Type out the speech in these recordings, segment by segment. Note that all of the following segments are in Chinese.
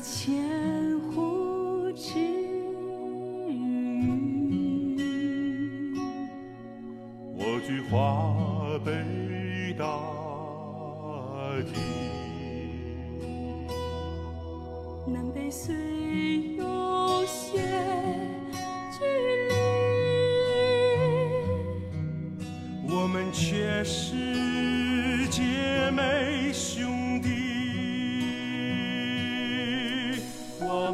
千湖之隅，我居华北大地，南北虽有我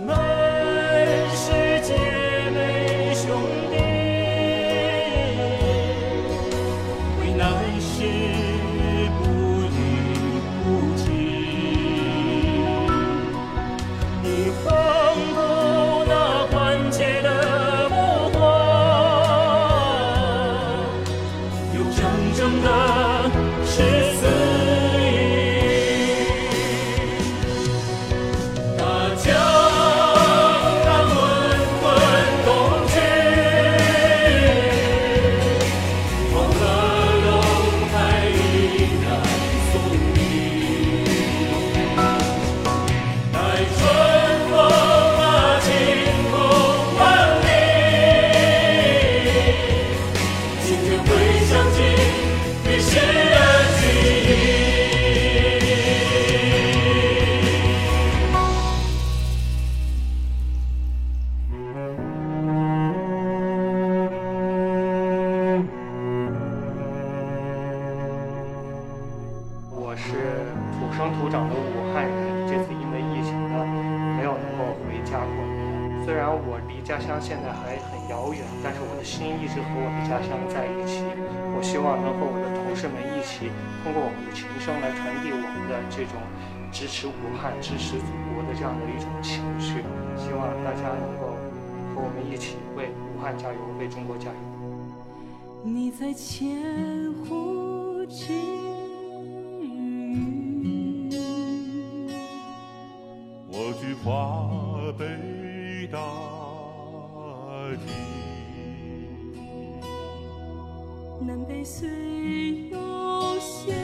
家乡现在还很遥远，但是我的心一直和我的家乡在一起。我希望能和我的同事们一起，通过我们的琴声来传递我们的这种支持武汉、支持祖国的这样的一种情绪。希望大家能够和我们一起为武汉加油，为中国加油。你在千呼之，我菊花南北虽有些